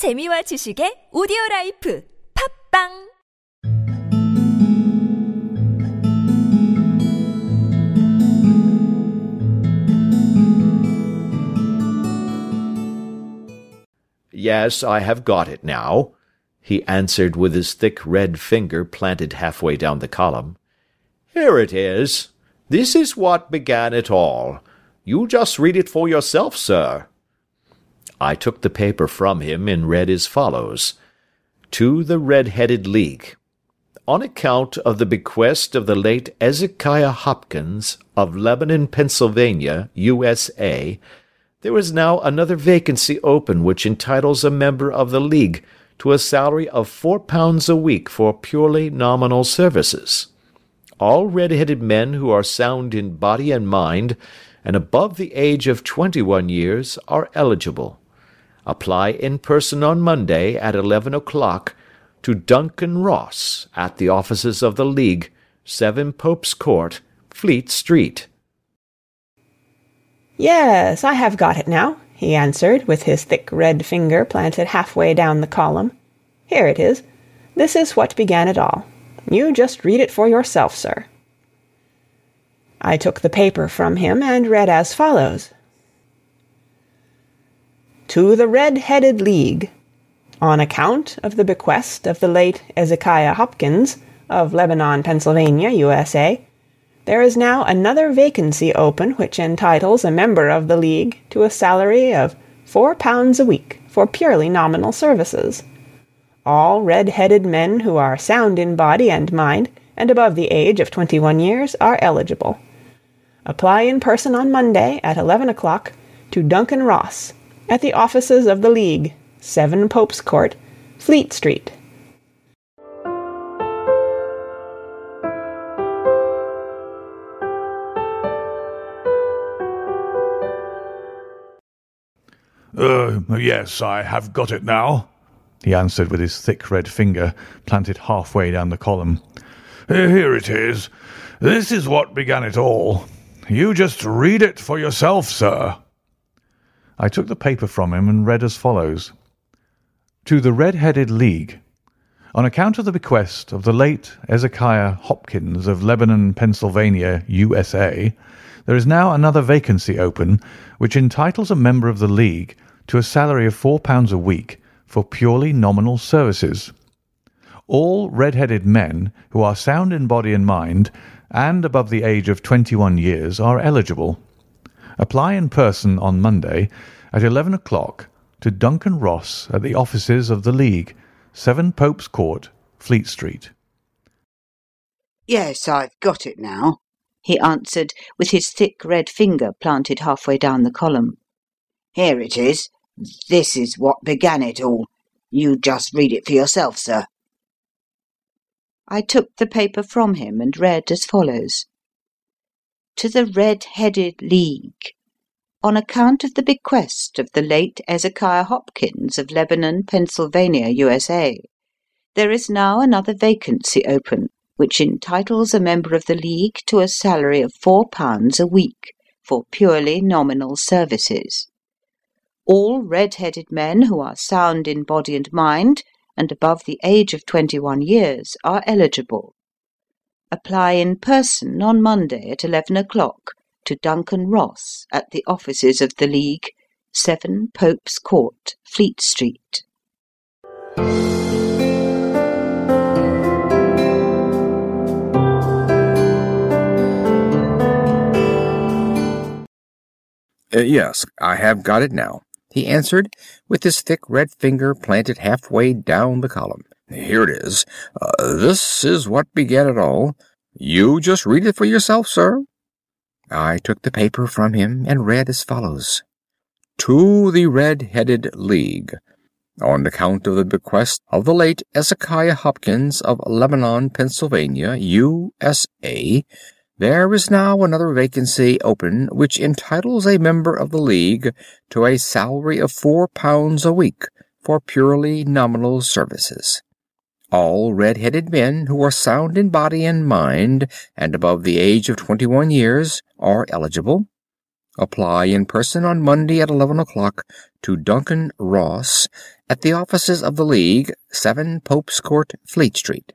재미와 지식의 오디오 라이프 팝빵 Yes, I have got it now, he answered with his thick red finger planted halfway down the column. Here it is. This is what began it all. You just read it for yourself, sir. I took the paper from him and read as follows. To the Red-Headed League. On account of the bequest of the late Ezekiah Hopkins, of Lebanon, Pennsylvania, USA, there is now another vacancy open which entitles a member of the League to a salary of four pounds a week for purely nominal services. All red-headed men who are sound in body and mind, and above the age of twenty-one years, are eligible. Apply in person on Monday at eleven o'clock to Duncan Ross at the offices of the League, 7 Pope's Court, Fleet Street. Yes, I have got it now, he answered, with his thick red finger planted halfway down the column. Here it is. This is what began it all. You just read it for yourself, sir. I took the paper from him and read as follows. To the Red-Headed League. On account of the bequest of the late Ezekiah Hopkins, of Lebanon, Pennsylvania, USA, there is now another vacancy open which entitles a member of the League to a salary of four pounds a week for purely nominal services. All red-headed men who are sound in body and mind and above the age of twenty-one years are eligible. Apply in person on Monday at eleven o'clock to Duncan Ross at the offices of the League, 7 Pope's Court, Fleet Street. Uh, yes, I have got it now, he answered with his thick red finger planted halfway down the column. Here it is. This is what began it all. You just read it for yourself, sir. I took the paper from him and read as follows. To the Red-Headed League. On account of the bequest of the late Ezekiah Hopkins of Lebanon, Pennsylvania, USA, there is now another vacancy open which entitles a member of the League to a salary of four pounds a week for purely nominal services. All red-headed men who are sound in body and mind and above the age of twenty-one years are eligible. Apply in person on Monday at eleven o'clock to Duncan Ross at the offices of the League, 7 Pope's Court, Fleet Street. Yes, I've got it now, he answered, with his thick red finger planted halfway down the column. Here it is. This is what began it all. You just read it for yourself, sir. I took the paper from him and read as follows. To the Red-Headed League. On account of the bequest of the late Ezekiah Hopkins of Lebanon, Pennsylvania, USA, there is now another vacancy open which entitles a member of the League to a salary of four pounds a week for purely nominal services. All red-headed men who are sound in body and mind and above the age of twenty-one years are eligible. Apply in person on Monday at eleven o'clock to Duncan Ross at the offices of the League, 7 Pope's Court, Fleet Street. Uh, yes, I have got it now, he answered, with his thick red finger planted halfway down the column. Here it is. Uh, this is what began it all. You just read it for yourself, sir. I took the paper from him and read as follows. To the Red-Headed League. On account of the bequest of the late Ezekiah Hopkins of Lebanon, Pennsylvania, USA, there is now another vacancy open which entitles a member of the League to a salary of four pounds a week for purely nominal services. All red-headed men who are sound in body and mind and above the age of twenty-one years are eligible. Apply in person on Monday at eleven o'clock to Duncan Ross at the offices of the League, 7 Pope's Court, Fleet Street.